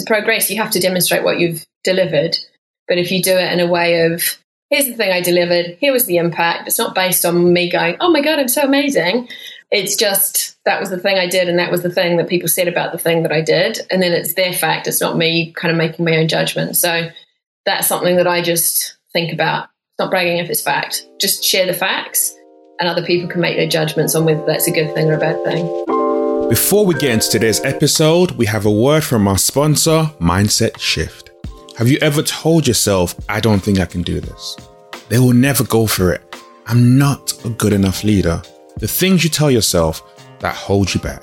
to progress, you have to demonstrate what you've delivered. But if you do it in a way of, here's the thing I delivered, here was the impact, it's not based on me going, oh my God, I'm so amazing. It's just that was the thing I did, and that was the thing that people said about the thing that I did. And then it's their fact, it's not me kind of making my own judgment. So that's something that I just think about. It's not bragging if it's fact, just share the facts, and other people can make their judgments on whether that's a good thing or a bad thing. Before we get into today's episode, we have a word from our sponsor, Mindset Shift. Have you ever told yourself, I don't think I can do this? They will never go for it. I'm not a good enough leader. The things you tell yourself that hold you back.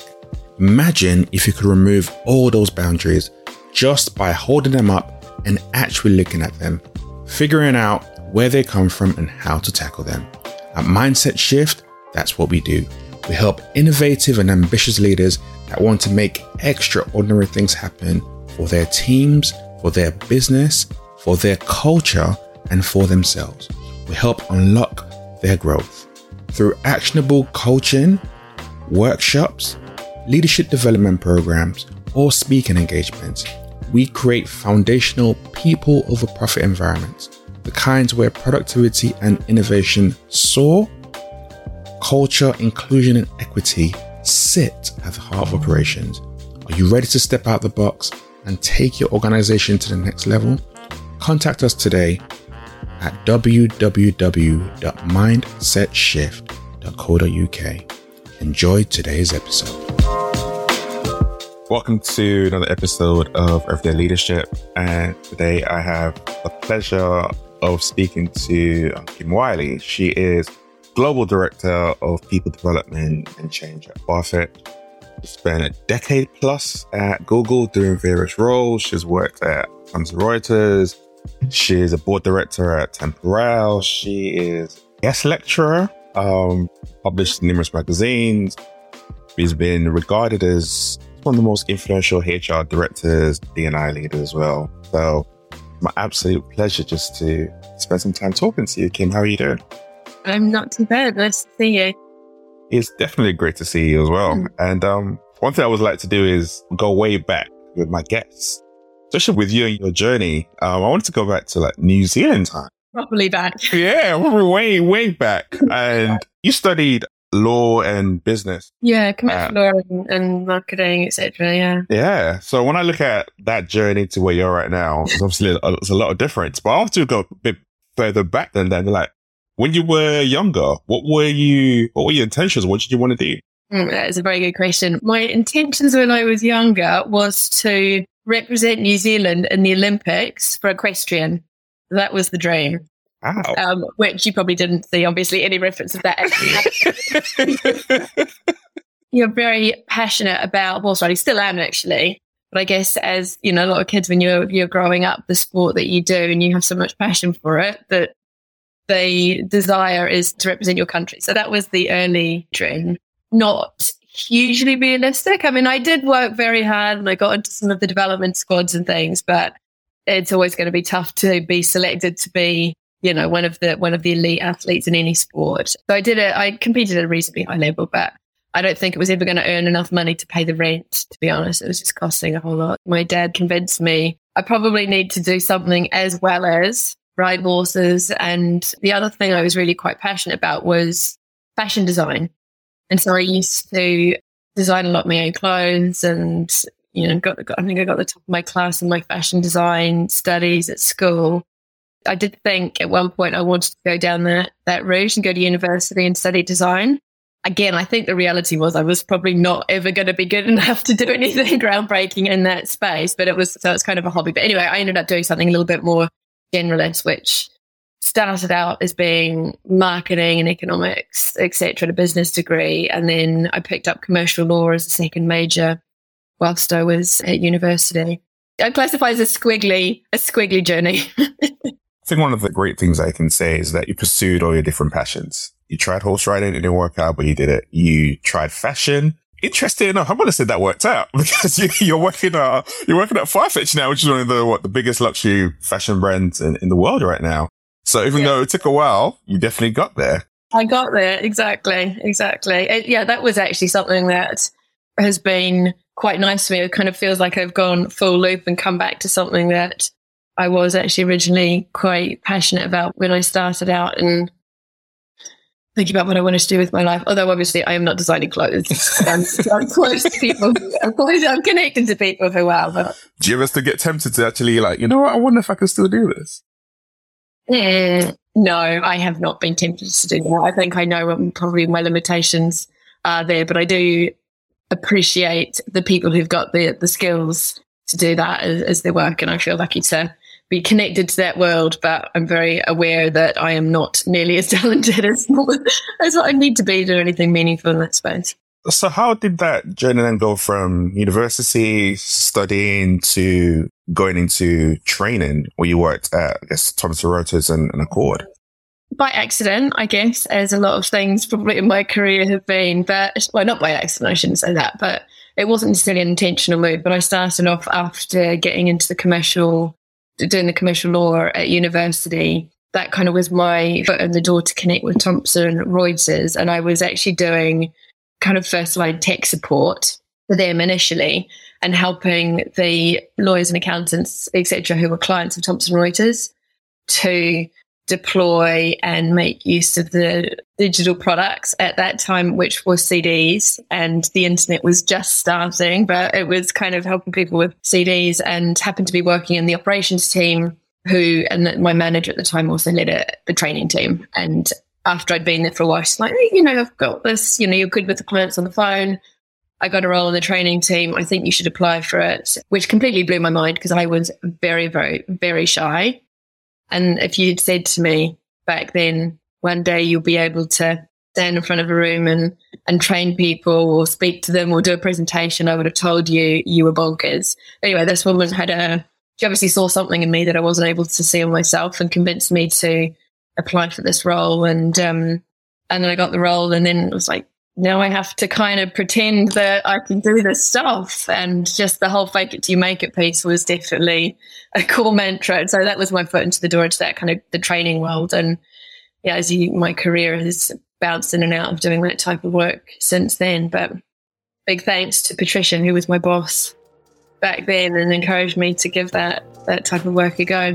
Imagine if you could remove all those boundaries just by holding them up and actually looking at them, figuring out where they come from and how to tackle them. At Mindset Shift, that's what we do. We help innovative and ambitious leaders that want to make extraordinary things happen for their teams, for their business, for their culture, and for themselves. We help unlock their growth through actionable coaching, workshops, leadership development programs, or speaking engagements. We create foundational people over profit environments, the kinds where productivity and innovation soar culture, inclusion, and equity sit at the heart of operations. Are you ready to step out the box and take your organization to the next level? Contact us today at www.mindsetshift.co.uk. Enjoy today's episode. Welcome to another episode of Everyday Leadership. And today I have the pleasure of speaking to um, Kim Wylie. She is Global Director of People Development and Change at Farfetch. She spent a decade plus at Google doing various roles. She's worked at Thomson Reuters. She's a board director at Temporal. She is a guest lecturer, um, published in numerous magazines. She's been regarded as one of the most influential HR directors, D&I leaders as well. So, my absolute pleasure just to spend some time talking to you, Kim. How are you doing? I'm not too bad. Nice to see you. It's definitely great to see you as well. Mm. And um, one thing I would like to do is go way back with my guests, especially with you and your journey. Um, I wanted to go back to like New Zealand time. Probably back. Yeah, way, way back. And you studied law and business. Yeah, commercial law and, and marketing, etc. Yeah. Yeah. So when I look at that journey to where you're right now, it's obviously a, it's a lot of difference. But I want to go a bit further back than that. Like, when you were younger, what were you, what were your intentions? What did you want to do? Mm, that is a very good question. My intentions when I was younger was to represent New Zealand in the Olympics for equestrian. That was the dream. Wow. Um, which you probably didn't see, obviously, any reference of that. you're very passionate about horse riding, still am actually. But I guess as you know, a lot of kids when you're you're growing up, the sport that you do and you have so much passion for it that the desire is to represent your country. So that was the early dream. Not hugely realistic. I mean, I did work very hard and I got into some of the development squads and things, but it's always going to be tough to be selected to be, you know, one of the one of the elite athletes in any sport. So I did it. I competed at a reasonably high level, but I don't think it was ever going to earn enough money to pay the rent. To be honest, it was just costing a whole lot. My dad convinced me I probably need to do something as well as ride horses. And the other thing I was really quite passionate about was fashion design. And so I used to design a lot of my own clothes and, you know, got, got I think I got the top of my class in my fashion design studies at school. I did think at one point I wanted to go down that, that route and go to university and study design. Again, I think the reality was I was probably not ever going to be good enough to do anything groundbreaking in that space, but it was, so it's kind of a hobby. But anyway, I ended up doing something a little bit more generalist, which started out as being marketing and economics, etc., a business degree, and then I picked up commercial law as a second major whilst I was at university. I classify as a squiggly, a squiggly journey. I think one of the great things I can say is that you pursued all your different passions. You tried horse riding, it didn't work out, but you did it. You tried fashion, interesting enough, I'm going to say that worked out because you, are working at, you're working at Farfetch now, which is one of the, what, the biggest luxury fashion brands in, in the world right now. So even yeah. though it took a while, you definitely got there. I got there. Exactly. Exactly. It, yeah. That was actually something that has been quite nice for me. It kind of feels like I've gone full loop and come back to something that I was actually originally quite passionate about when I started out and thinking about what I wanted to do with my life. Although obviously I am not designing clothes. I'm, I'm close to people. I'm, close, I'm connected to people who are. But. Do you ever still get tempted to actually like, you know what? I wonder if I can still do this. Mm, no, I have not been tempted to do that. I think I know what probably my limitations are there, but I do appreciate the people who've got the the skills to do that as, as their work, and I feel lucky to be connected to that world. But I'm very aware that I am not nearly as talented as as I need to be to do anything meaningful in that space. So, how did that journey then go from university studying to going into training, where you worked at, I guess, Thomson Reuters and, and Accord? by accident, I guess, as a lot of things probably in my career have been. But well, not by accident, I shouldn't say that, but it wasn't necessarily an intentional move. But I started off after getting into the commercial, doing the commercial law at university. That kind of was my foot in the door to connect with Thomson Reuters, and I was actually doing kind of first line tech support for them initially, and helping the lawyers and accountants, etc., who were clients of Thomson Reuters, to deploy and make use of the digital products at that time, which was CDs and the internet was just starting, but it was kind of helping people with CDs and happened to be working in the operations team who, and my manager at the time also led a, the training team. And after I'd been there for a while, she's like, hey, you know, I've got this, you know, you're good with the clients on the phone. I got a role in the training team. I think you should apply for it, which completely blew my mind because I was very, very, very shy. And if you'd said to me back then, one day you'll be able to stand in front of a room and, and train people or speak to them or do a presentation, I would have told you you were bonkers. Anyway, this woman had a, she obviously saw something in me that I wasn't able to see in myself and convinced me to apply for this role. And, um, and then I got the role and then it was like, now I have to kind of pretend that I can do this stuff. And just the whole fake it till you make it piece was definitely a core mantra. And So that was my foot into the door into that kind of the training world. And yeah, as you, my career has bounced in and out of doing that type of work since then. But big thanks to Patricia, who was my boss back then and encouraged me to give that, that type of work a go.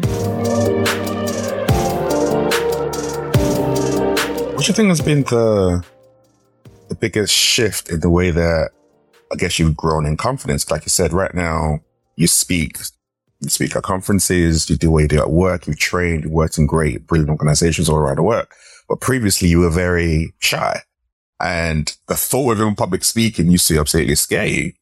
What do you think has been the the biggest shift in the way that I guess you've grown in confidence? Like you said, right now you speak, you speak at conferences, you do what you do at work, you've trained, you worked in great, brilliant organizations all around the world. But previously you were very shy and the thought of in public speaking used to absolutely scare you.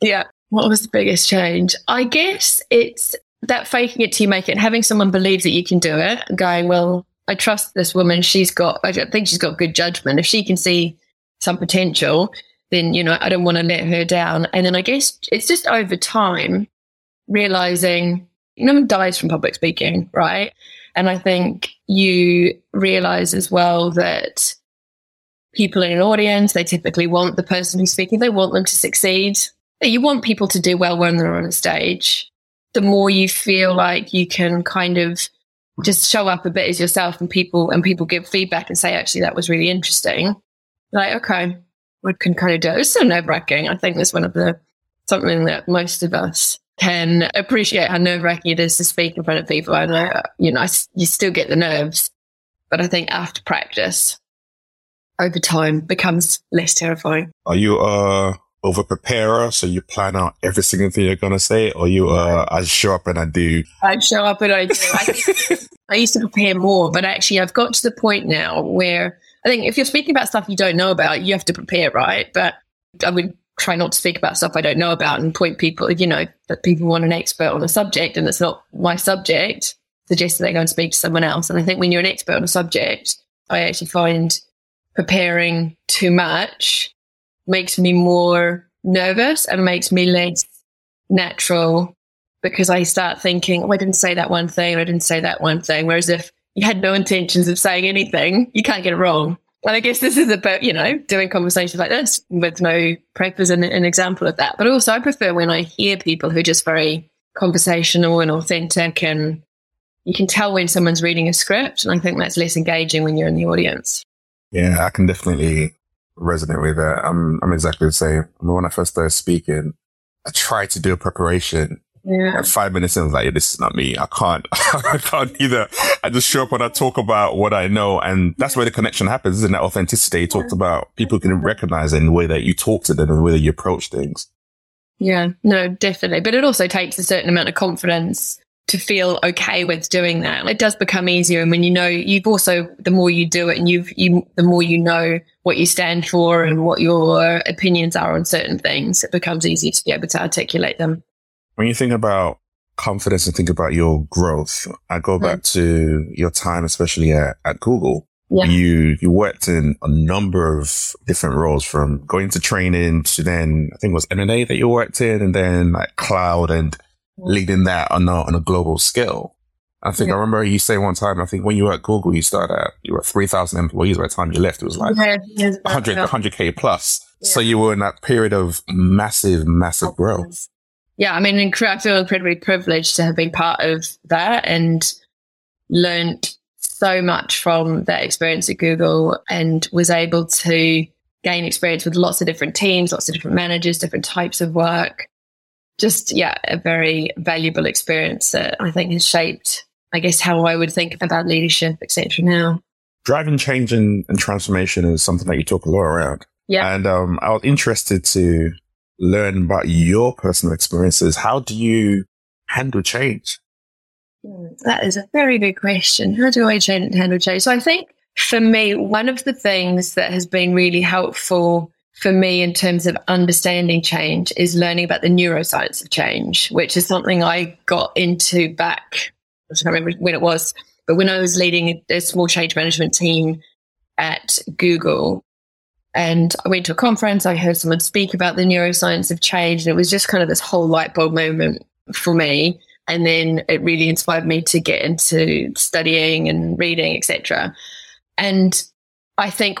Yeah. What was the biggest change? I guess it's that faking it till you make it, having someone believe that you can do it, going, well, I trust this woman. She's got, I think she's got good judgment. If she can see some potential, then, you know, I don't want to let her down. And then I guess it's just over time realizing no one dies from public speaking, right? And I think you realize as well that people in an audience, they typically want the person who's speaking, they want them to succeed. You want people to do well when they're on a stage. The more you feel like you can kind of just show up a bit as yourself and people and people give feedback and say, actually, that was really interesting like, okay, we can kind of do it. It's so nerve wracking. I think that's one of the something that most of us can appreciate how nerve wracking it is to speak in front of people. I know, you know, you still get the nerves, but I think after practice, over time, becomes less terrifying. Are you a over preparer, so you plan out every single thing you're gonna say, or you uh, I show up and I do? I show up and I do. I, I used to prepare more, but actually, I've got to the point now where I think if you're speaking about stuff you don't know about, you have to prepare, right? But I would try not to speak about stuff I don't know about and point people, you know, that people want an expert on a subject and it's not my subject, suggest that they go and speak to someone else. And I think when you're an expert on a subject, I actually find preparing too much makes me more nervous and makes me less natural because I start thinking, oh, I didn't say that one thing, I didn't say that one thing. Whereas if you had no intentions of saying anything, you can't get it wrong. And I guess this is about, you know, doing conversations like this with no prep as an, an example of that. But also, I prefer when I hear people who are just very conversational and authentic and you can tell when someone's reading a script. And I think that's less engaging when you're in the audience. Yeah, I can definitely resonate with that. I'm, I'm exactly the same. When I first started speaking, I tried to do a preparation. Yeah. And five minutes in, I was like, yeah, this is not me. I can't, I can't either. I just show up and I talk about what I know. And that's where the connection happens, isn't that authenticity you talked about? People can recognize it in the way that you talk to them and the way that you approach things. Yeah, no, definitely. But it also takes a certain amount of confidence to feel okay with doing that. It does become easier. And when you know, you've also, the more you do it and you've, you, the more you know what you stand for and what your opinions are on certain things, it becomes easier to be able to articulate them. When you think about confidence and think about your growth, I go back mm. to your time, especially at, at Google. Yeah. You you worked in a number of different roles from going to training to then I think it was M and A that you worked in and then like cloud and leading that on a, on a global scale. I think yeah. I remember you say one time, I think when you were at Google, you started at, you were 3,000 employees by the time you left. It was like yeah, 100, 100K plus. Yeah. So you were in that period of massive, massive growth. Yeah. I mean, I feel incredibly privileged to have been part of that and learned so much from that experience at Google and was able to gain experience with lots of different teams, lots of different managers, different types of work. Just, yeah, a very valuable experience that I think has shaped, I guess, how I would think about leadership, etc. now. Driving change and, and, transformation is something that you talk a lot around. Yeah. And um, I was interested to learn about your personal experiences. How do you handle change? Hmm, that is a very good question. How do I change, handle change? So I think for me, one of the things that has been really helpful for me in terms of understanding change is learning about the neuroscience of change, which is something I got into back, I can't remember when it was, but when I was leading a small change management team at Google. And I went to a conference, I heard someone speak about the neuroscience of change, and it was just kind of this whole light bulb moment for me. And then it really inspired me to get into studying and reading etc and i think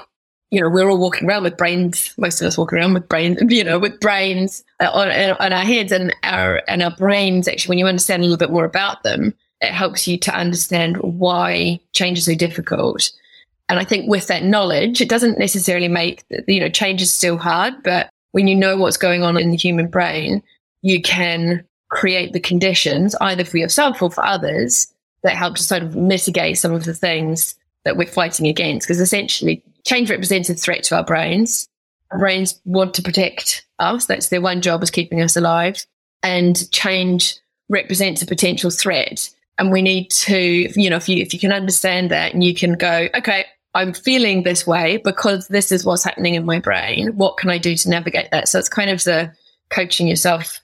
you know we're all walking around with brains most of us walking around with brains you know with brains uh, on, on our heads and our and our brains actually when you understand a little bit more about them it helps you to understand why change is so difficult and i think with that knowledge it doesn't necessarily make you know change is still hard but when you know what's going on in the human brain you can create the conditions, either for yourself or for others, that help to sort of mitigate some of the things that we're fighting against. Because essentially, change represents a threat to our brains. Our brains want to protect us. That's their one job is keeping us alive. And change represents a potential threat. And we need to, you know, if you if you can understand that and you can go, okay, I'm feeling this way because this is what's happening in my brain. What can I do to navigate that? So it's kind of the coaching yourself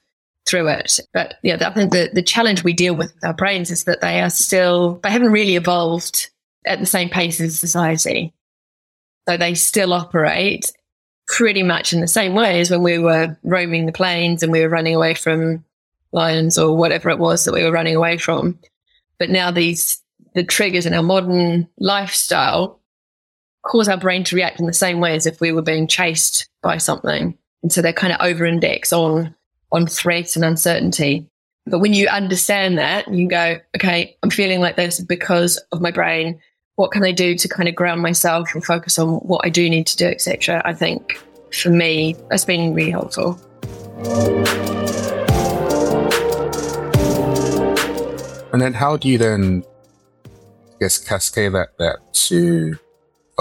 through it. But yeah, I think the, the challenge we deal with with our brains is that they are still, they haven't really evolved at the same pace as society. So they still operate pretty much in the same way as when we were roaming the plains and we were running away from lions or whatever it was that we were running away from. But now these, the triggers in our modern lifestyle cause our brain to react in the same way as if we were being chased by something. And so they kind of over index on on threat and uncertainty. But when you understand that, you go, okay, I'm feeling like this because of my brain. What can I do to kind of ground myself and focus on what I do need to do, etc. I think for me, that's been really helpful. And then how do you then, I guess, cascade that, that to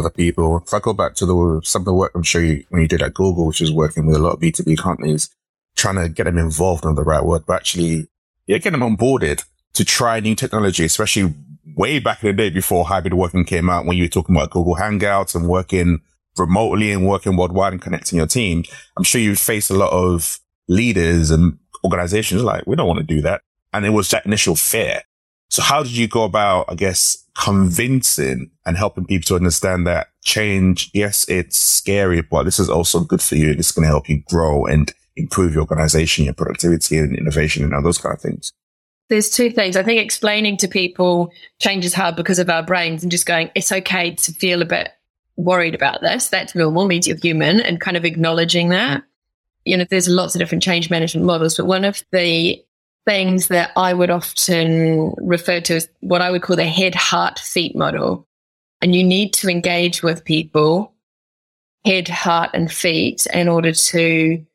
other people? If I go back to the, some of the work I'm sure you, when you did at Google, which is working with a lot of B2B companies, trying to get them involved on the right word, but actually, yeah, get them onboarded to try new technology, especially way back in the day before hybrid working came out when you were talking about Google Hangouts and working remotely and working worldwide and connecting your team. I'm sure you face a lot of leaders and organizations like, we don't want to do that. And it was that initial fear. So how did you go about, I guess, convincing and helping people to understand that change, yes, it's scary, but this is also good for you. And it's going to help you grow and improve your organization, your productivity and innovation and all those kind of things? There's two things. I think explaining to people change is hard because of our brains and just going, it's okay to feel a bit worried about this. That's normal, means you're human and kind of acknowledging that. You know, there's lots of different change management models, but one of the things that I would often refer to as what I would call the head, heart, feet model. And you need to engage with people, head, heart, and feet in order to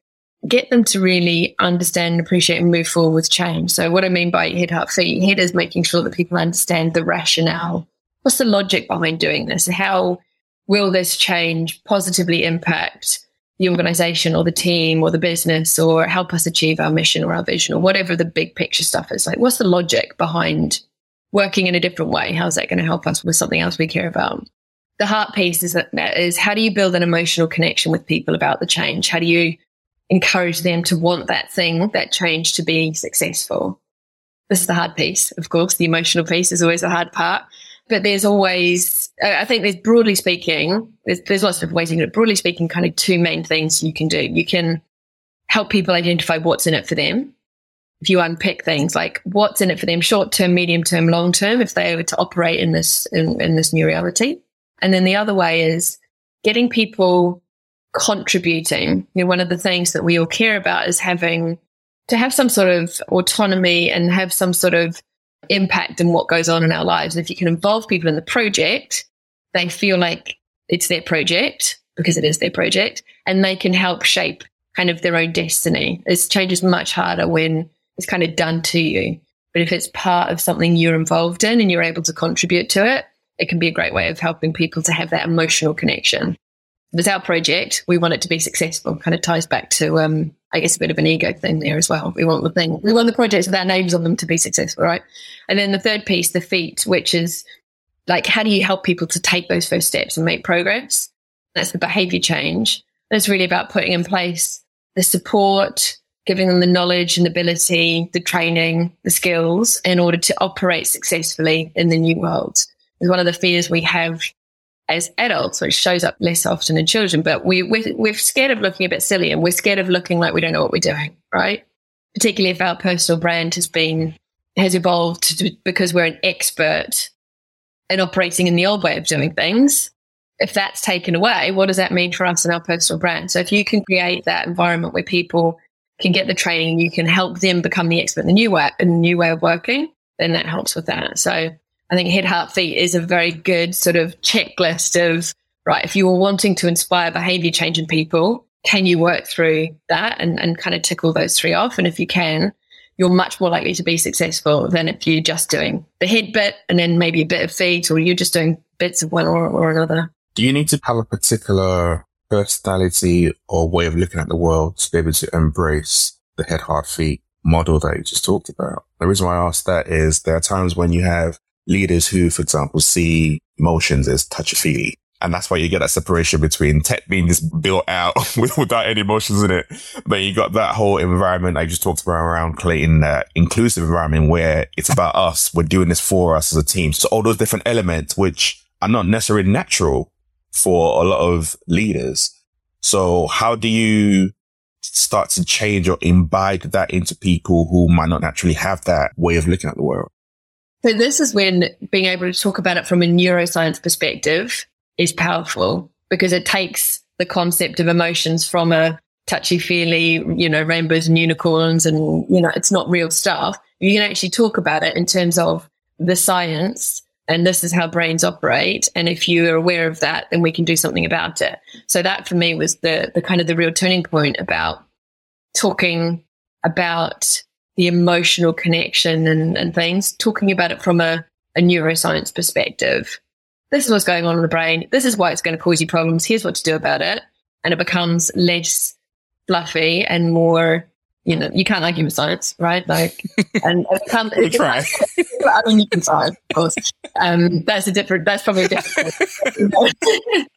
get them to really understand, appreciate, and move forward with change. So, what I mean by head, heart, feet, head is making sure that people understand the rationale. What's the logic behind doing this? How will this change positively impact the organization or the team or the business or help us achieve our mission or our vision or whatever the big picture stuff is? Like, what's the logic behind working in a different way? How's that going to help us with something else we care about? The heart piece is, is how do you build an emotional connection with people about the change? How do you encourage them to want that thing, that change to be successful. This is the hard piece, of course. The emotional piece is always the hard part. But there's always, I think there's broadly speaking, there's, there's lots of ways you can. Broadly speaking, kind of two main things you can do. You can help people identify what's in it for them. If you unpick things like what's in it for them, short term, medium term, long term, if they were to operate in this, in, in this new reality. And then the other way is getting people contributing. You know, one of the things that we all care about is having to have some sort of autonomy and have some sort of impact and what goes on in our lives. And if you can involve people in the project, they feel like it's their project because it is their project and they can help shape kind of their own destiny. This change is much harder when it's kind of done to you. But if it's part of something you're involved in and you're able to contribute to it, it can be a great way of helping people to have that emotional connection it's our project. We want it to be successful. Kind of ties back to, um, I guess, a bit of an ego thing there as well. We want the thing, we want the projects with our names on them to be successful, right? And then the third piece, the feet, which is like, how do you help people to take those first steps and make progress? That's the behavior change. That's really about putting in place the support, giving them the knowledge and ability, the training, the skills in order to operate successfully in the new world. Is one of the fears we have as adults, which shows up less often in children. But we, we're, we're scared of looking a bit silly and we're scared of looking like we don't know what we're doing, right? Particularly if our personal brand has been, has evolved to, because we're an expert in operating in the old way of doing things. If that's taken away, what does that mean for us and our personal brand? So if you can create that environment where people can get the training, you can help them become the expert in the new way, in the new way of working, then that helps with that. So I think Head, Heart, Feet is a very good sort of checklist of, right, if you were wanting to inspire behavior change in people, can you work through that and, and kind of tick all those three off? And if you can, you're much more likely to be successful than if you're just doing the head bit and then maybe a bit of feet or you're just doing bits of one or, or another. Do you need to have a particular personality or way of looking at the world to be able to embrace the head, heart, feet model that you just talked about? The reason why I ask that is there are times when you have leaders who, for example, see emotions as touchy feely. And that's why you get that separation between tech being just built out without any emotions in it. But you got that whole environment I just talked about around creating that inclusive environment where it's about us. We're doing this for us as a team. So all those different elements, which are not necessarily natural for a lot of leaders. So how do you start to change or imbibe that into people who might not naturally have that way of looking at the world? So this is when being able to talk about it from a neuroscience perspective is powerful because it takes the concept of emotions from a touchy feely, you know, rainbows and unicorns and, you know, it's not real stuff. You can actually talk about it in terms of the science and this is how brains operate. And if you are aware of that, then we can do something about it. So that for me was the, the kind of the real turning point about talking about the emotional connection and, and things, talking about it from a, a neuroscience perspective. This is what's going on in the brain. This is why it's going to cause you problems. Here's what to do about it. And it becomes less fluffy and more, you know, you can't argue with science, right? Like, and it becomes, it try. I mean, you can try, of course. Um, that's a different, that's probably a different.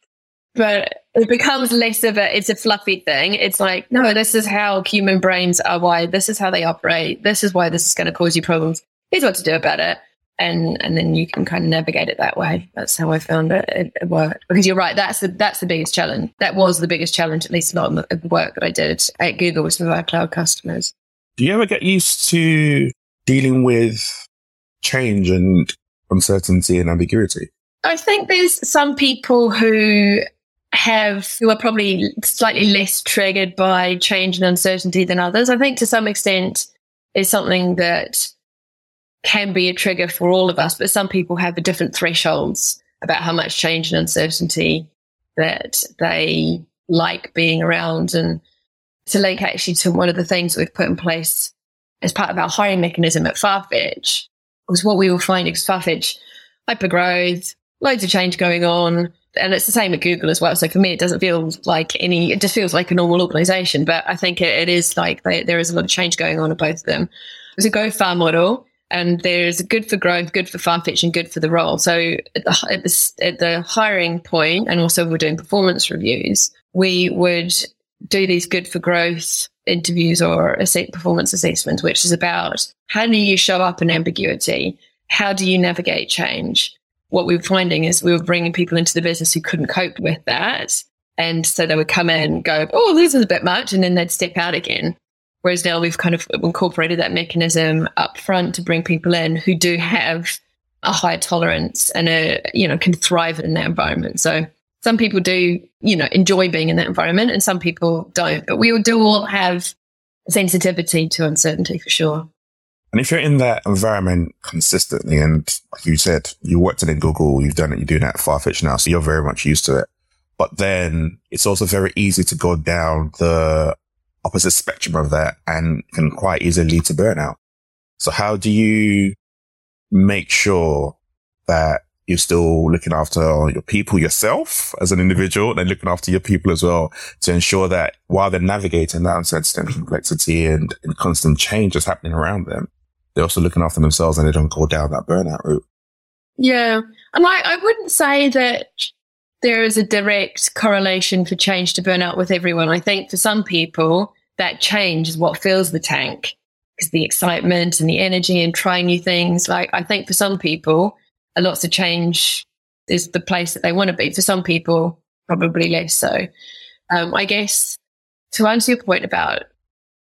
but it becomes less of a it's a fluffy thing. It's like no this is how human brains are wired. This is how they operate. This is why this is going to cause you problems. Here's what to do about it. And and then you can kind of navigate it that way. That's how i found it. It, it worked. Because you're right that's the that's the biggest challenge. That was the biggest challenge at least a lot of the work that i did at google with some of our cloud customers. Do you ever get used to dealing with change and uncertainty and ambiguity? I think there's some people who have who are probably slightly less triggered by change and uncertainty than others. I think to some extent is something that can be a trigger for all of us, but some people have different thresholds about how much change and uncertainty that they like being around. And to link actually to one of the things we've put in place as part of our hiring mechanism at Farfetch was what we were finding is Farfetch, hyper growth, loads of change going on. And it's the same at Google as well. So for me, it doesn't feel like any, it just feels like a normal organization. But I think it, it is like they, there is a lot of change going on at both of them. Was a go far model and there's good for growth, good for Farfetch, and good for the role. So at the, at the, at the hiring point, and also we're doing performance reviews, we would do these good for growth interviews or performance assessments, which is about how do you show up in ambiguity? How do you navigate change? What we were finding is we were bringing people into the business who couldn't cope with that. And so they would come in and go, oh, this is a bit much. And then they'd step out again. Whereas now we've kind of incorporated that mechanism up front to bring people in who do have a high tolerance and a, you know, can thrive in that environment. So some people do, you know, enjoy being in that environment and some people don't. But we all do all have sensitivity to uncertainty for sure. And if you're in that environment consistently, and like you said, you worked in Google, you've done it, you're doing that at Farfetch now, so you're very much used to it. But then it's also very easy to go down the opposite spectrum of that and can quite easily lead to burnout. So how do you make sure that you're still looking after your people yourself as an individual and looking after your people as well to ensure that while they're navigating that uncertainty and complexity and, and constant change that's happening around them, they're also looking after themselves and they don't go down that burnout route. Yeah. And I, I wouldn't say that there is a direct correlation for change to burnout with everyone. I think for some people, that change is what fills the tank because the excitement and the energy and trying new things. Like I think for some people, a lots of change is the place that they want to be. For some people, probably less so. Um, I guess to answer your point about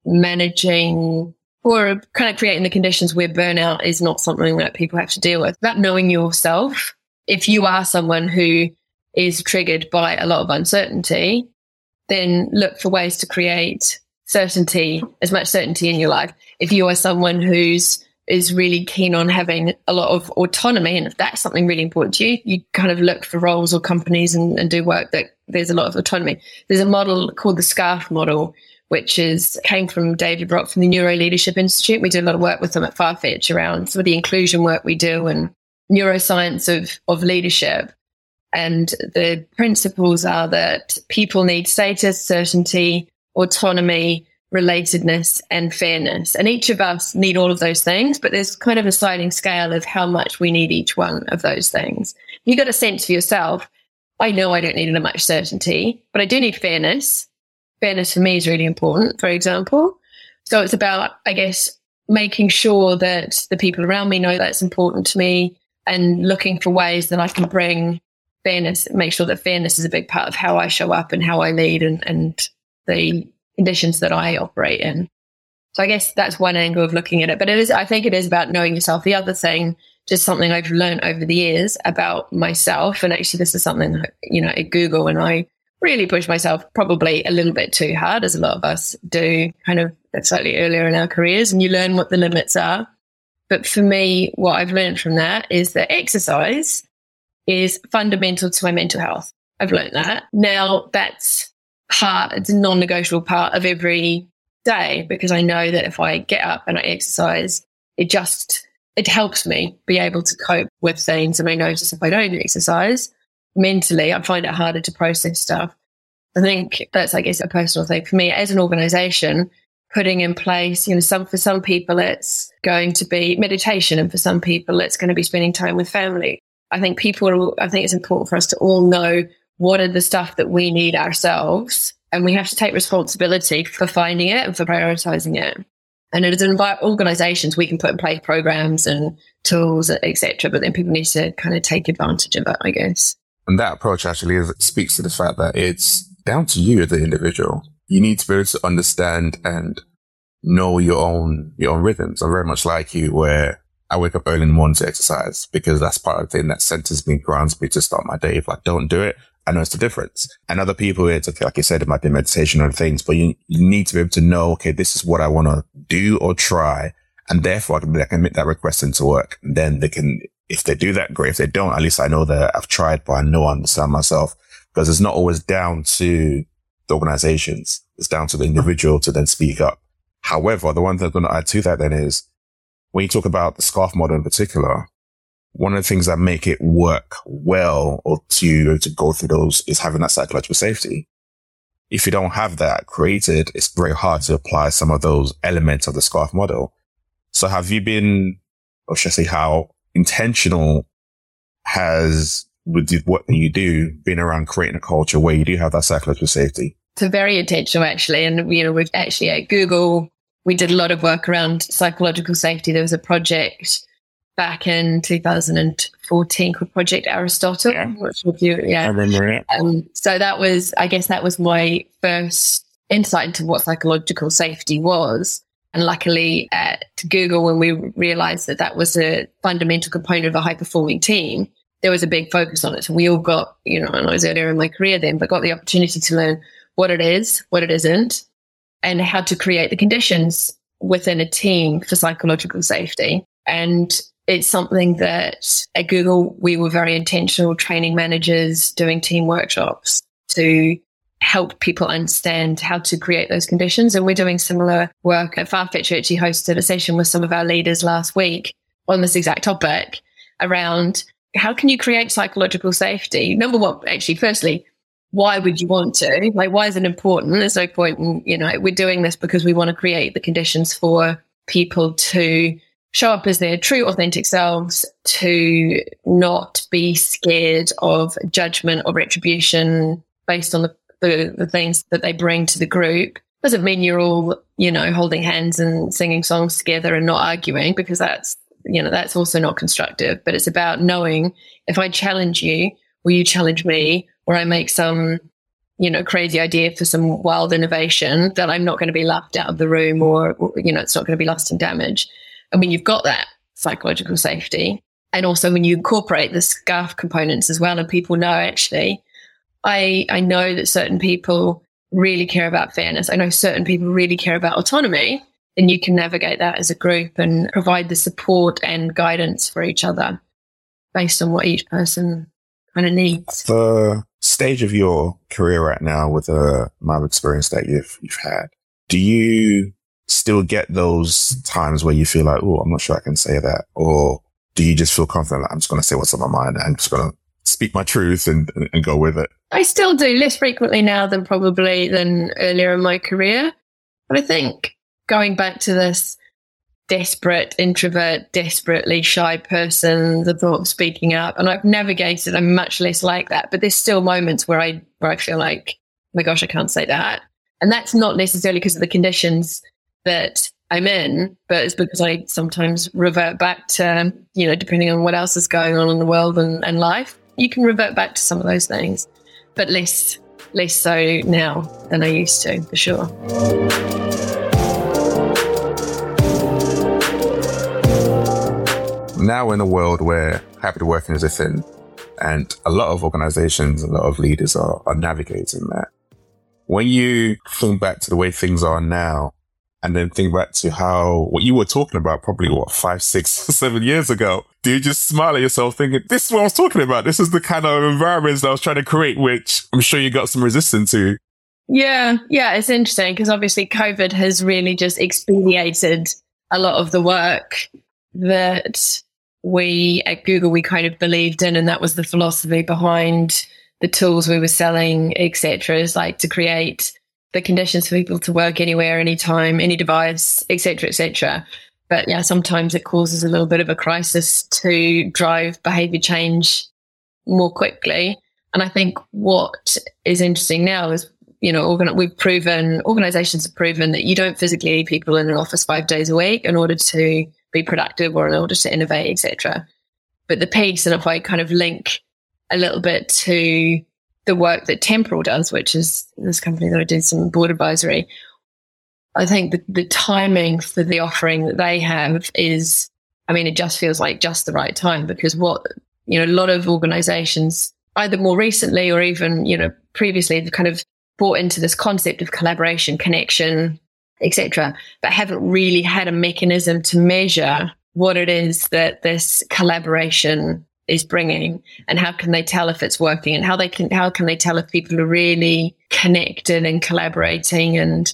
managing or kind of creating the conditions where burnout is not something that people have to deal with, about knowing yourself. If you are someone who is triggered by a lot of uncertainty, then look for ways to create certainty, as much certainty in your life. If you are someone who's is really keen on having a lot of autonomy. And if that's something really important to you, you kind of look for roles or companies and, and do work that there's a lot of autonomy. There's a model called the SCARF model, which is came from David Rock from the Neuro Leadership Institute. We do a lot of work with them at Farfetch around some of the inclusion work we do and neuroscience of, of leadership. And the principles are that people need status, certainty, autonomy, relatedness and fairness. And each of us need all of those things, but there's kind of a sliding scale of how much we need each one of those things. You got a sense for yourself. I know I don't need much certainty, but I do need fairness. Fairness for me is really important, for example. So it's about, I guess, making sure that the people around me know that's important to me and looking for ways that I can bring fairness, make sure that fairness is a big part of how I show up and how I lead and, and the conditions that I operate in. So I guess that's one angle of looking at it. But it is, I think it is about knowing yourself. The other thing, just something I've learned over the years about myself, and actually this is something, you know, at Google, and I really push myself probably a little bit too hard, as a lot of us do kind of slightly earlier in our careers, and you learn what the limits are. But for me, what I've learned from that is that exercise is fundamental to my mental health. I've learned that. Now that's part, it's a non negotiable part of every day because I know that if I get up and I exercise, it just, it helps me be able to cope with things. And I notice if I don't exercise mentally, I find it harder to process stuff. I think that's, I guess, a personal thing for me as an organization, putting in place, you know, some, for some people, it's going to be meditation. And for some people, it's going to be spending time with family. I think people I think it's important for us to all know what are the stuff that we need ourselves and we have to take responsibility for finding it and for prioritizing it and it is as organizations we can put in place programs and tools etc but then people need to kind of take advantage of it i guess and that approach actually is, speaks to the fact that it's down to you as the individual you need to be able to understand and know your own your own rhythms i'm very much like you where I wake up early in the morning to exercise because that's part of the thing that centers me, grounds me to start my day. If I don't do it, I know it's the difference. And other people, it's like you said, it might be meditation or things, but you, you need to be able to know, okay, this is what I want to do or try. And therefore I can, I can make that request into work. And then they can, if they do that, great. If they don't, at least I know that I've tried, but I know I understand myself because it's not always down to the organizations. It's down to the individual to then speak up. However, the one thing I'm going to add to that then is when you talk about the scarf model in particular, one of the things that make it work well or to, to go through those is having that psychological safety. If you don't have that created, it's very hard to apply some of those elements of the scarf model. So have you been, or should I say how intentional has with what you do been around creating a culture where you do have that psychological safety? It's very intentional actually. And, you know, we've actually at Google, we did a lot of work around psychological safety. There was a project back in 2014 called Project Aristotle, Yeah. which was you, yeah. I remember it. Um, so that was, I guess, that was my first insight into what psychological safety was. And luckily, at Google, when we realized that that was a fundamental component of a high performing team, there was a big focus on it. So we all got, you know, and I was earlier in my career then, but got the opportunity to learn what it is, what it isn't, and how to create the conditions within a team for psychological safety. And it's something that at Google, we were very intentional training managers doing team workshops to help people understand how to create those conditions. And we're doing similar work at Farfetch. We actually hosted a session with some of our leaders last week on this exact topic around how can you create psychological safety? Number one, actually, firstly, why would you want to? Like, why is it important? There's no point in, you know, we're doing this because we want to create the conditions for people to show up as their true, authentic selves, to not be scared of judgment or retribution based on the, the, the things that they bring to the group. Doesn't mean you're all, you know, holding hands and singing songs together and not arguing because that's, you know, that's also not constructive. But it's about knowing if I challenge you, will you challenge me? Or I make some, you know, crazy idea for some wild innovation that I'm not going to be laughed out of the room or, you know, it's not going to be lost in damage. And when you've got that psychological safety, and also when you incorporate the scarf components as well, and people know actually, I I know that certain people really care about fairness. I know certain people really care about autonomy, and you can navigate that as a group and provide the support and guidance for each other based on what each person kind of needs. The stage of your career right now with the amount of experience that you've, you've had, do you still get those times where you feel like, oh, I'm not sure I can say that? Or do you just feel confident that I'm just going to say what's on my mind and I'm just going to speak my truth and, and go with it? I still do less frequently now than probably than earlier in my career. But I think going back to this desperate introvert, desperately shy person, the thought of speaking up, and I've navigated, I'm much less like that. But there's still moments where I where I feel like, oh my gosh, I can't say that. And that's not necessarily because of the conditions that I'm in, but it's because I sometimes revert back to, you know, depending on what else is going on in the world and, and life, you can revert back to some of those things, but less less so now than I used to, for sure. Now we're in a world where hybrid working is a thing and a lot of organizations, a lot of leaders are, are navigating that. When you think back to the way things are now, and then think back to how what you were talking about probably what five, six, seven years ago. Do you just smile at yourself thinking, this is what I was talking about? This is the kind of environments that I was trying to create, which I'm sure you got some resistance to. Yeah, yeah, it's interesting because obviously COVID has really just expedited a lot of the work that we at Google we kind of believed in, and that was the philosophy behind the tools we were selling, etc. Is like to create the conditions for people to work anywhere, anytime, any device, etc., etc. But yeah, sometimes it causes a little bit of a crisis to drive behavior change more quickly. And I think what is interesting now is, you know, organ- we've proven, organizations have proven that you don't physically need people in an office five days a week in order to be productive or in order to innovate, etc. But the piece, and if I kind of link a little bit to the work that Temporal does, which is this company that I did some board advisory, I think the, the timing for the offering that they have is, I mean, it just feels like just the right time because what, you know, a lot of organizations, either more recently or even, you know, previously, they've kind of bought into this concept of collaboration, connection, etc., but haven't really had a mechanism to measure what it is that this collaboration is bringing and how can they tell if it's working and how they can how can they tell if people are really connected and collaborating and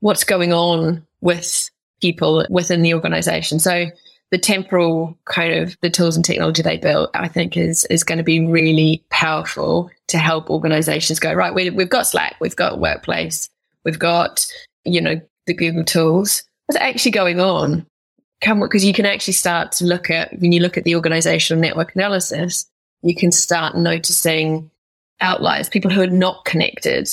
what's going on with people within the organization. So the temporal kind of the tools and technology they built, I think is is going to be really powerful to help organizations go, right, we, we've got Slack, we've got Workplace, we've got, you know, the Google tools. What's actually going on? Come because you can actually start to look at when you look at the organizational network analysis, you can start noticing outliers, people who are not connected,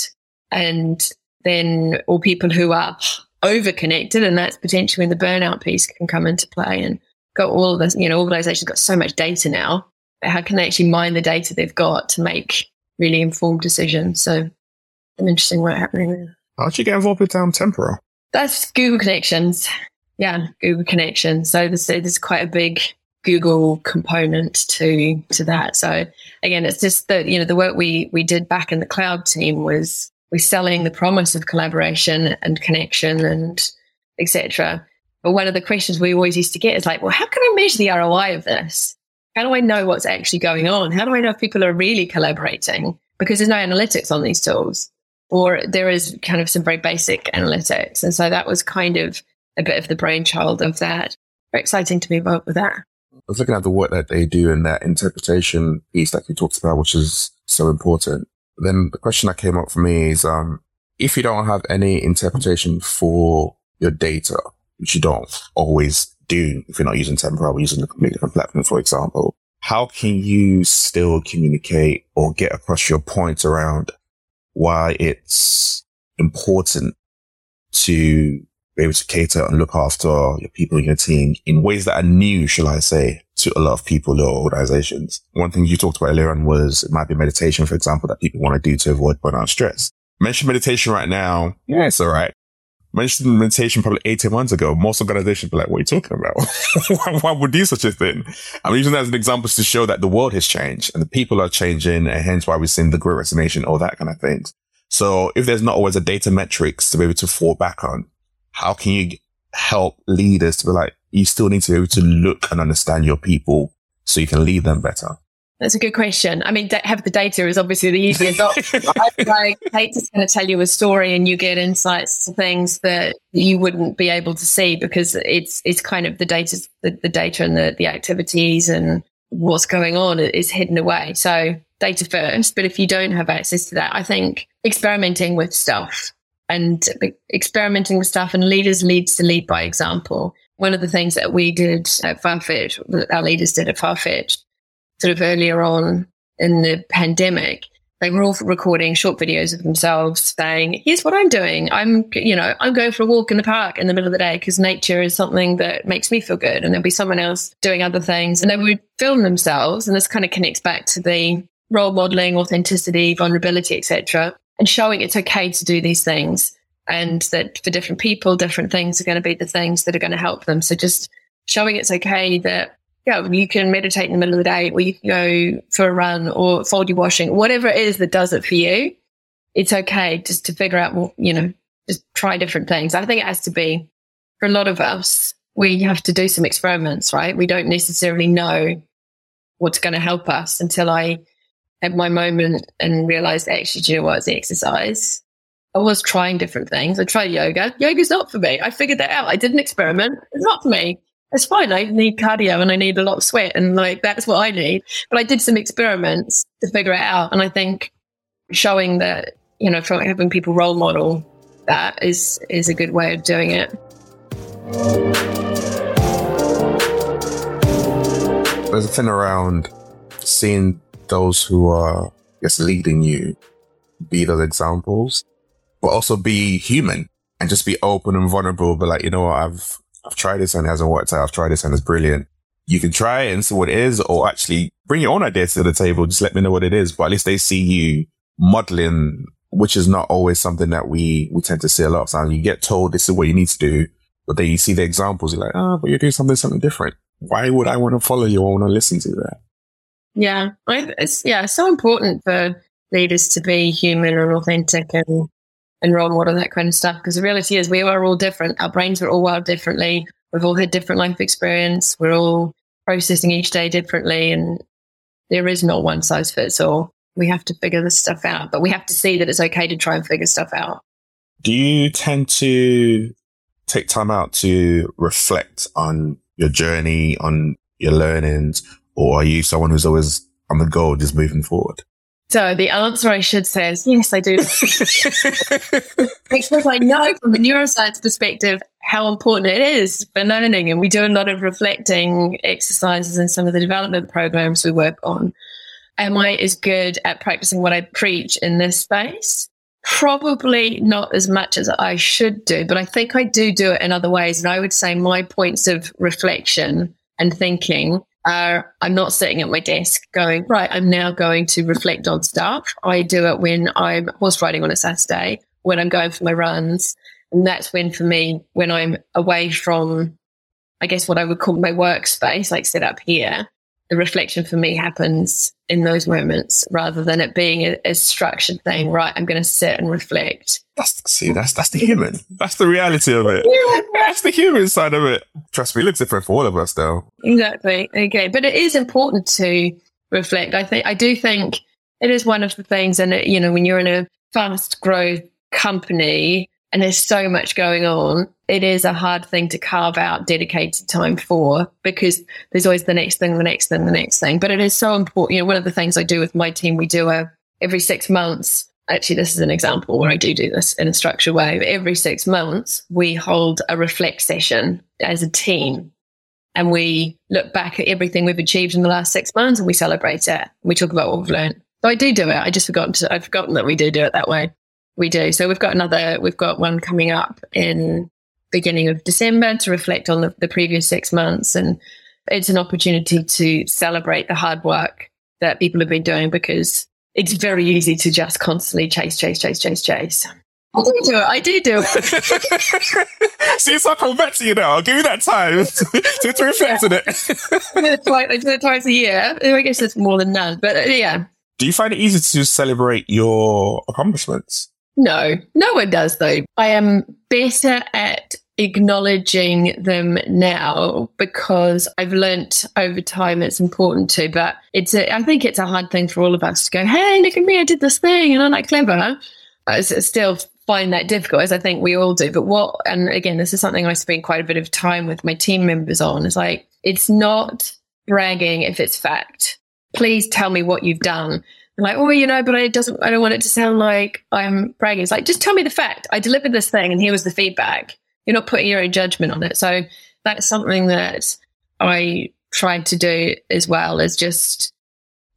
and then or people who are over connected, and that's potentially when the burnout piece can come into play. And got all of this, you know, organizations got so much data now. How can they actually mine the data they've got to make really informed decisions? So, an interesting work happening there. How'd you get involved with um, Temporal? That's Google Connections. Yeah, Google connection. So there's, there's quite a big Google component to to that. So again, it's just that you know the work we we did back in the cloud team was we're selling the promise of collaboration and connection and etc. But one of the questions we always used to get is like, well, how can I measure the ROI of this? How do I know what's actually going on? How do I know if people are really collaborating? Because there's no analytics on these tools, or there is kind of some very basic analytics. And so that was kind of a bit of the brainchild of that. Very exciting to be involved with that. I was looking at the work that they do in that interpretation piece that you talked about, which is so important. Then the question that came up for me is, um, if you don't have any interpretation for your data, which you don't always do if you're not using Temporal or using a completely different platform, for example, how can you still communicate or get across your point around why it's important to be able to cater and look after your people in your team in ways that are new, shall I say, to a lot of people or organizations. One thing you talked about earlier on was it might be meditation, for example, that people want to do to avoid burnout stress. Mention meditation right now. Yeah, it's all right. Mention meditation probably 18 months ago. Most organizations be like, what are you talking about? why, why would do such a thing? I'm using that as an example to show that the world has changed and the people are changing and hence why we're seeing the great resignation, all that kind of things. So if there's not always a data metrics to be able to fall back on, how can you help leaders to be like, you still need to be able to look and understand your people so you can lead them better? That's a good question. I mean, have the data is obviously the easiest option. like, data's going to tell you a story, and you get insights to things that you wouldn't be able to see because it's it's kind of the data, the, the data and the the activities and what's going on is hidden away. So data first. But if you don't have access to that, I think experimenting with stuff and experimenting with stuff and leaders leads to lead by example. One of the things that we did at Farfetch, that our leaders did at Farfetch, sort of earlier on in the pandemic, they were all recording short videos of themselves saying, here's what I'm doing. I'm, you know, I'm going for a walk in the park in the middle of the day because nature is something that makes me feel good. And there'll be someone else doing other things and they would film themselves. And this kind of connects back to the role modeling, authenticity, vulnerability, etc and showing it's okay to do these things and that for different people, different things are going to be the things that are going to help them. So just showing it's okay that, yeah, you can meditate in the middle of the day or you can go for a run or fold your washing, whatever it is that does it for you. It's okay just to figure out, well, you know, just try different things. I think it has to be for a lot of us, we have to do some experiments, right? We don't necessarily know what's going to help us until I had my moment and realized actually, do you know what? It's exercise. I was trying different things. I tried yoga. Yoga's not for me. I figured that out. I did an experiment. It's not for me. It's fine. I need cardio and I need a lot of sweat and like that's what I need. But I did some experiments to figure it out. And I think showing that, you know, from having people role model that is is a good way of doing it. There's a thing around seeing those who are, I guess, leading you be those examples, but also be human and just be open and vulnerable. But like, you know what? I've, I've tried this and it hasn't worked out. I've tried this and it's brilliant. You can try and see what it is, or actually bring your own ideas to the table. Just let me know what it is. But at least they see you modeling, which is not always something that we, we tend to see a lot times. You get told this is what you need to do, but then you see the examples. You're like, oh, but you're doing something, something different. Why would I want to follow you or want to listen to that? Yeah, it's yeah, so important for leaders to be human and authentic and and role model that kind of stuff. Because the reality is, we are all different. Our brains are all wired differently. We've all had different life experience. We're all processing each day differently, and there is not one size fits all. we have to figure this stuff out, but we have to see that it's okay to try and figure stuff out. Do you tend to take time out to reflect on your journey, on your learnings, or are you someone who's always on the go, just moving forward? So the answer I should say is yes, I do. because I know from a neuroscience perspective how important it is for learning. And we do a lot of reflecting exercises in some of the development programs we work on. Am I as good at practicing what I preach in this space? Probably not as much as I should do, but I think I do do it in other ways. And I would say my points of reflection and thinking are I'm not sitting at my desk going, right, I'm now going to reflect on stuff. I do it when I'm horse riding on a Saturday, when I'm going for my runs. And that's when, for me, when I'm away from, I guess, what I would call my workspace, like set up here, the reflection for me happens in those moments rather than it being a, a structured thing. Right, I'm going to sit and reflect. That's see, that's that's the human. That's the reality of it. that's the human side of it. Trust me, it looks different for all of us, though. Exactly. Okay, but it is important to reflect. I think I do think it is one of the things, and you know, when you're in a fast growth company, and there's so much going on, it is a hard thing to carve out dedicated time for because there's always the next thing, the next thing, the next thing. But it is so important. You know, one of the things I do with my team, we do a every six months. Actually, this is an example where I do do this in a structured way. Every six months, we hold a reflect session as a team and we look back at everything we've achieved in the last six months and we celebrate it. We talk about what we've learned. So I do do it. I just forgot. To, I've forgotten that we do do it that way. We do. So we've got another, we've got one coming up in beginning of December to reflect on the, the previous six months. And it's an opportunity to celebrate the hard work that people have been doing because it's very easy to just constantly chase, chase, chase, chase, chase. I do do it. I do do it. See, it's like I'm back to you now. I'll give you that time to, to reflect on it. I do it twice a year. I guess it's more than none, but uh, yeah. Do you find it easy to celebrate your accomplishments? No, no one does though. I am better at acknowledging them now because I've learnt over time it's important to, but it's a, I think it's a hard thing for all of us to go, Hey, look at me. I did this thing and I'm like clever. I still find that difficult as I think we all do. But what, and again, this is something I spend quite a bit of time with my team members on is like, it's not bragging if it's fact. Please tell me what you've done like, oh, you know, but it doesn't, I don't want it to sound like I'm bragging. It's like, just tell me the fact. I delivered this thing and here was the feedback. You're not putting your own judgment on it. So that's something that I tried to do as well is just,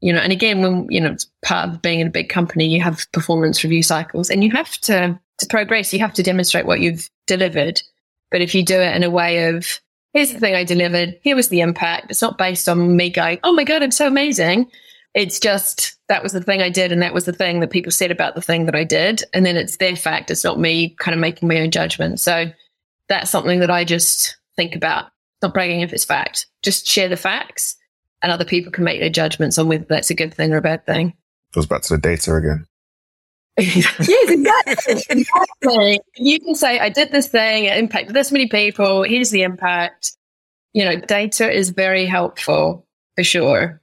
you know, and again, when, you know, it's part of being in a big company, you have performance review cycles and you have to, to progress, you have to demonstrate what you've delivered. But if you do it in a way of, here's the thing I delivered, here was the impact, it's not based on me going, oh my God, I'm so amazing it's just that was the thing I did, and that was the thing that people said about the thing that I did. And then it's their fact. It's not me kind of making my own judgment. So that's something that I just think about. Not bragging if it's fact. Just share the facts, and other people can make their judgments on whether that's a good thing or a bad thing. Goes back to the data again. yes, exactly. exactly. You can say, I did this thing, it impacted this many people, here's the impact. You know, data is very helpful for sure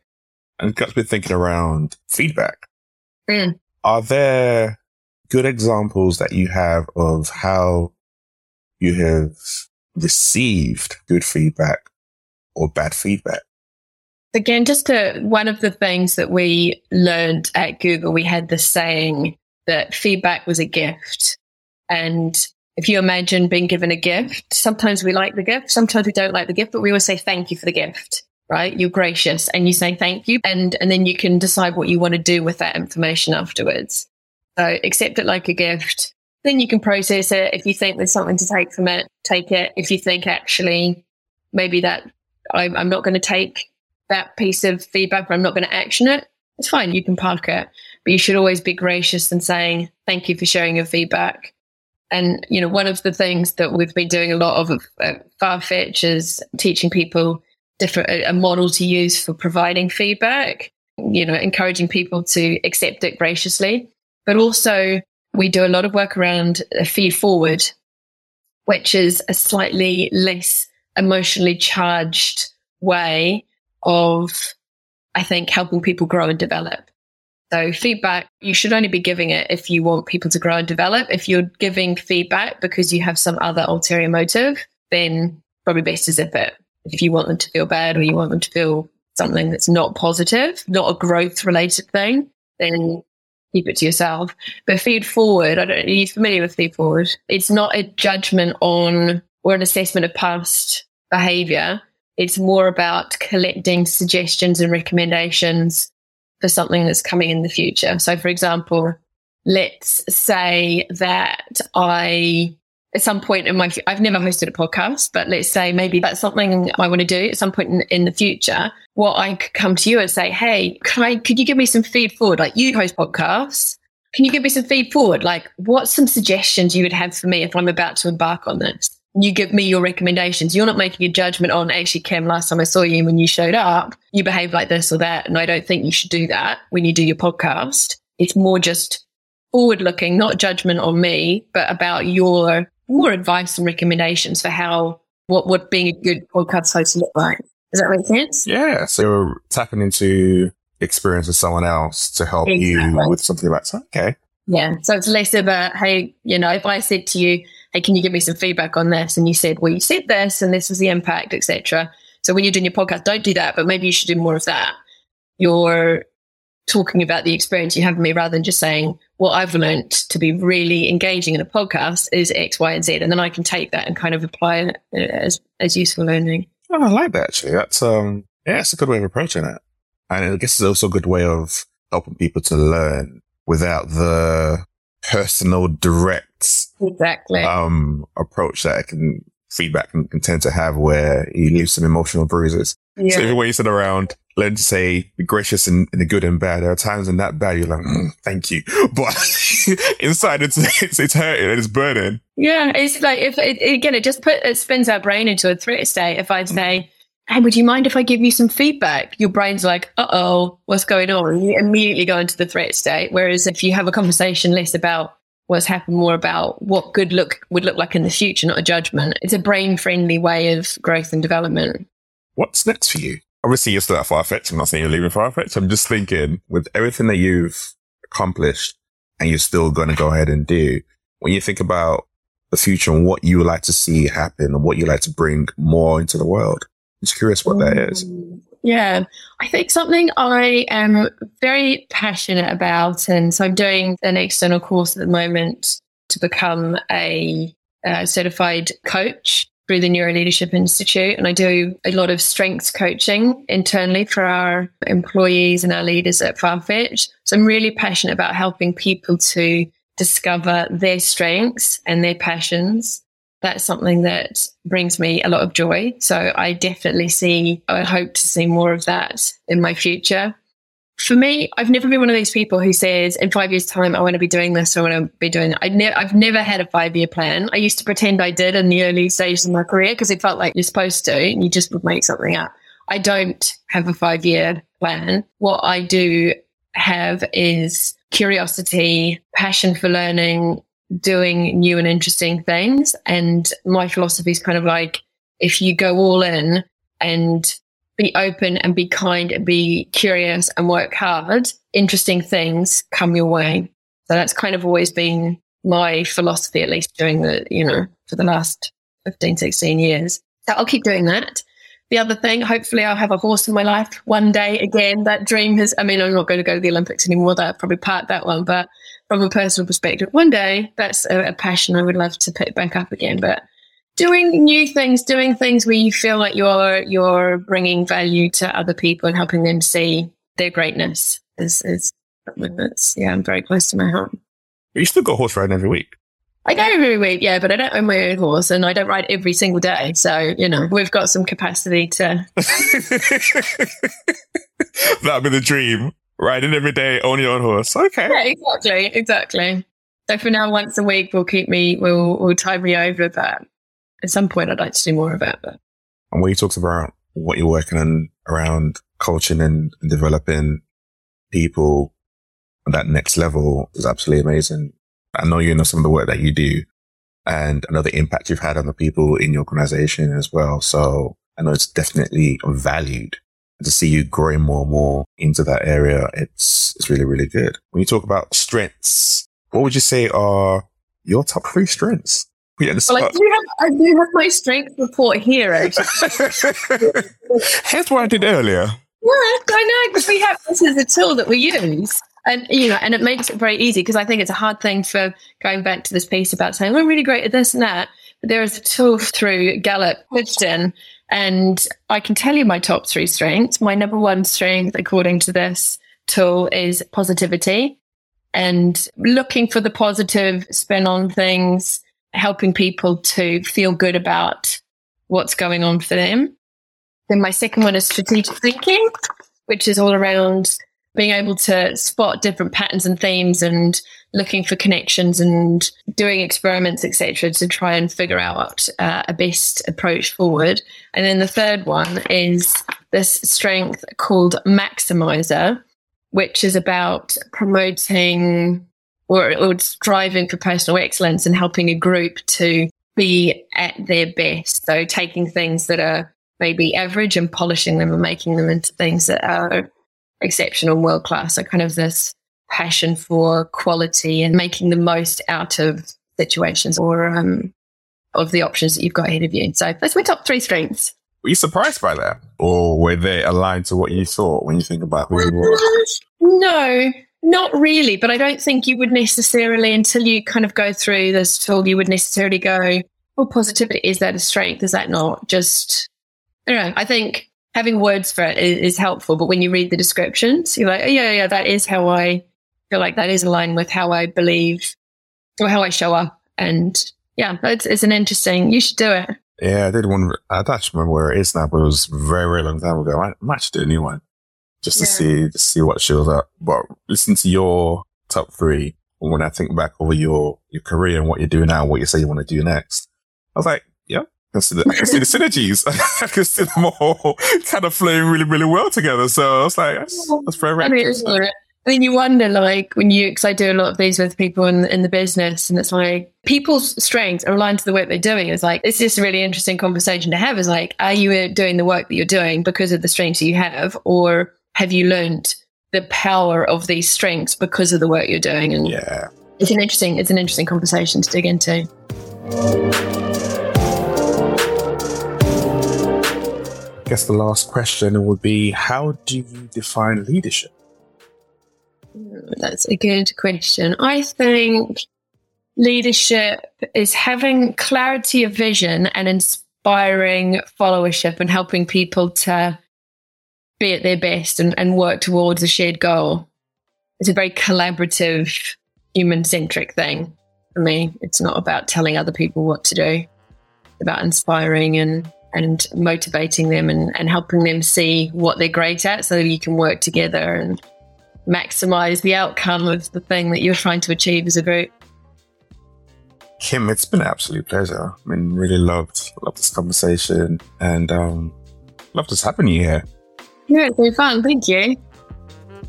and got me thinking around feedback. Mm. Are there good examples that you have of how you have received good feedback or bad feedback? Again, just to, one of the things that we learned at Google, we had the saying that feedback was a gift. And if you imagine being given a gift, sometimes we like the gift, sometimes we don't like the gift, but we always say thank you for the gift right? You're gracious and you say thank you and, and then you can decide what you want to do with that information afterwards. So accept it like a gift. Then you can process it. If you think there's something to take from it, take it. If you think actually maybe that I'm, I'm not going to take that piece of feedback or I'm not going to action it, it's fine. You can park it, but you should always be gracious and saying thank you for sharing your feedback. And, you know, one of the things that we've been doing a lot of uh, at Farfetch is teaching people different a model to use for providing feedback you know encouraging people to accept it graciously but also we do a lot of work around a feed forward which is a slightly less emotionally charged way of i think helping people grow and develop So feedback, you should only be giving it if you want people to grow and develop. If you're giving feedback because you have some other ulterior motive, then probably best to zip it. If you want them to feel bad or you want them to feel something that's not positive, not a growth related thing, then keep it to yourself. But feed forward, I don't, know are you familiar with feed forward? It's not a judgment on or an assessment of past behavior. It's more about collecting suggestions and recommendations for something that's coming in the future. So, for example, let's say that I, at some point in my, I've never hosted a podcast, but let's say maybe that's something I want to do at some point in, in the future. What I could come to you and say, Hey, can I, could you give me some feed forward? Like you host podcasts. Can you give me some feed forward? Like what's some suggestions you would have for me if I'm about to embark on this? you give me your recommendations. You're not making a judgment on actually, Kim, last time I saw you when you showed up, you behaved like this or that. And I don't think you should do that when you do your podcast. It's more just forward looking, not judgment on me, but about your more advice and recommendations for how what what being a good podcast host look like. Does that make sense? Yeah. So you're tapping into experience of someone else to help exactly. you with something like that. Okay. Yeah. So it's less about, hey, you know, if I said to you, hey, can you give me some feedback on this? And you said, well, you said this and this was the impact, etc. So when you're doing your podcast, don't do that, but maybe you should do more of that. You're talking about the experience you have with me rather than just saying, what I've learned to be really engaging in a podcast is X, Y, and Z. And then I can take that and kind of apply it as, as useful learning. Oh, I like that actually. That's, um, yeah, it's a good way of approaching it. And I guess it's also a good way of helping people to learn without the personal, direct, exactly, um, approach that I can feedback can, can tend to have where you leave some emotional bruises. Yeah. So everywhere you sit around, learn to say be gracious in, in the good and bad. There are times in that bad you're like, mm, thank you, but inside it's, it's it's hurting and it's burning. Yeah, it's like if it, again it just put it spins our brain into a threat state. If I say hey, would you mind if I give you some feedback? Your brain's like, uh oh, what's going on? You immediately go into the threat state. Whereas if you have a conversation less about what's happened, more about what good look would look like in the future, not a judgment, it's a brain friendly way of growth and development. What's next for you? Obviously, you're still at Farfetch. I'm not saying you're leaving Farfetch. I'm just thinking with everything that you've accomplished and you're still going to go ahead and do, when you think about the future and what you would like to see happen and what you like to bring more into the world, just curious what that is. Yeah, I think something I am very passionate about. And so I'm doing an external course at the moment to become a uh, certified coach through the NeuroLeadership Institute. And I do a lot of strengths coaching internally for our employees and our leaders at Farfetch. So I'm really passionate about helping people to discover their strengths and their passions that's something that brings me a lot of joy. So I definitely see, I hope to see more of that in my future. For me, I've never been one of these people who says in five years' time, I want to be doing this, I want to be doing that. I ne- I've never had a five year plan. I used to pretend I did in the early stages of my career because it felt like you're supposed to and you just would make something up. I don't have a five year plan. What I do have is curiosity, passion for learning, doing new and interesting things. And my philosophy is kind of like if you go all in and be open and be kind and be curious and work hard, interesting things come your way. So that's kind of always been my philosophy, at least during the, you know, for the last 15, 16 years. So I'll keep doing that. The other thing, hopefully I'll have a horse in my life one day again. That dream has, I mean, I'm not going to go to the Olympics anymore. That probably part that one, but from a personal perspective. One day, that's a, a passion I would love to pick back up again. But doing new things, doing things where you feel like you're you're bringing value to other people and helping them see their greatness is is something that's yeah, I'm very close to my heart. You still go horse riding every week. I go every week, yeah, but I don't own my own horse and I don't ride every single day. So, you know, we've got some capacity to. That'd be the dream riding every day on your own horse. Okay. Yeah, exactly, exactly. So for now, once a week will keep me, will will tide me over. But at some point, I'd like to do more of it. But and when you talked about what you're working on around coaching and developing people on that next level is absolutely amazing. I know you know some of the work that you do and I know the impact you've had on the people in your organization as well. So I know it's definitely valued to see you growing more and more into that area, it's it's really really good. When you talk about strengths, what would you say are your top three strengths? Well, I do, have, I do have my strength report here. Here's what I did earlier. Yeah, I know because we have this as a tool that we use, and you know, and it makes it very easy because I think it's a hard thing for going back to this piece about saying I'm really great at this and that. But there is a tool through Gallup Clifton, and I can tell you my top three strengths. My number one strength, according to this tool, is positivity and looking for the positive spin on things, helping people to feel good about what's going on for them. Then my second one is strategic thinking, which is all around being able to spot different patterns and themes and looking for connections and doing experiments, etc., to try and figure out uh, a best approach forward. And then the third one is this strength called maximizer, which is about promoting or, or striving for personal excellence and helping a group to be at their best. So taking things that are maybe average and polishing them and making them into things that are exceptional, and world class. So kind of this passion for quality and making the most out of situations or um, of the options that you've got ahead of you. So that's my top three strengths. Were you surprised by that? Or were they aligned to what you thought when you think about who you were? No, not really. But I don't think you would necessarily, until you kind of go through this tool, you would necessarily go, oh, positivity, is that a strength? Is that not just, I don't know. I think having words for it is, is helpful. But when you read the descriptions, you're like, oh, yeah, yeah, that is how I feel like that is aligned with how I believe or how I show up. And yeah, it's, it's an interesting, you should do it. Yeah, I did one. I don't remember where it is now, but it was very, very long time ago. I might do a new one just to yeah. see, to see what shows up. But listen to your top three. And When I think back over your, your career and what you're doing now, what you say you want to do next, I was like, yeah, I can see the, I can see the synergies. I can see them all kind of flowing really, really well together. So I was like, that's, that's very I mean, I mean, you wonder, like, when you, because I do a lot of these with people in, in the business, and it's like people's strengths are aligned to the work they're doing. It's like, it's just a really interesting conversation to have. Is like, are you doing the work that you're doing because of the strengths you have, or have you learned the power of these strengths because of the work you're doing? And yeah, it's an interesting, it's an interesting conversation to dig into. I guess the last question would be how do you define leadership? That's a good question. I think leadership is having clarity of vision and inspiring followership and helping people to be at their best and, and work towards a shared goal. It's a very collaborative, human centric thing for me. It's not about telling other people what to do, it's about inspiring and and motivating them and, and helping them see what they're great at so that you can work together and maximize the outcome of the thing that you're trying to achieve as a group. Kim, it's been an absolute pleasure. I mean, really loved loved this conversation and um loved just having you here. Yeah, it's been fun. Thank you.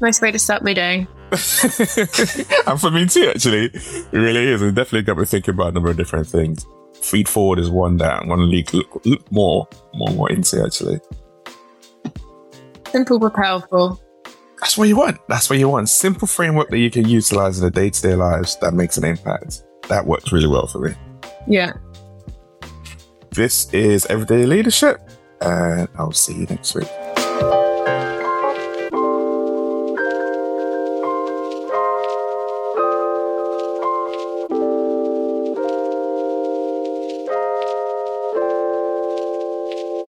Nice way to start my day. and for me too, actually. It really is. It definitely got me thinking about a number of different things. Feed forward is one that I want to look, look, look more, more, more into actually. Simple but powerful. That's what you want. That's what you want. Simple framework that you can utilize in the day to day lives that makes an impact. That works really well for me. Yeah. This is Everyday Leadership, and I'll see you next week.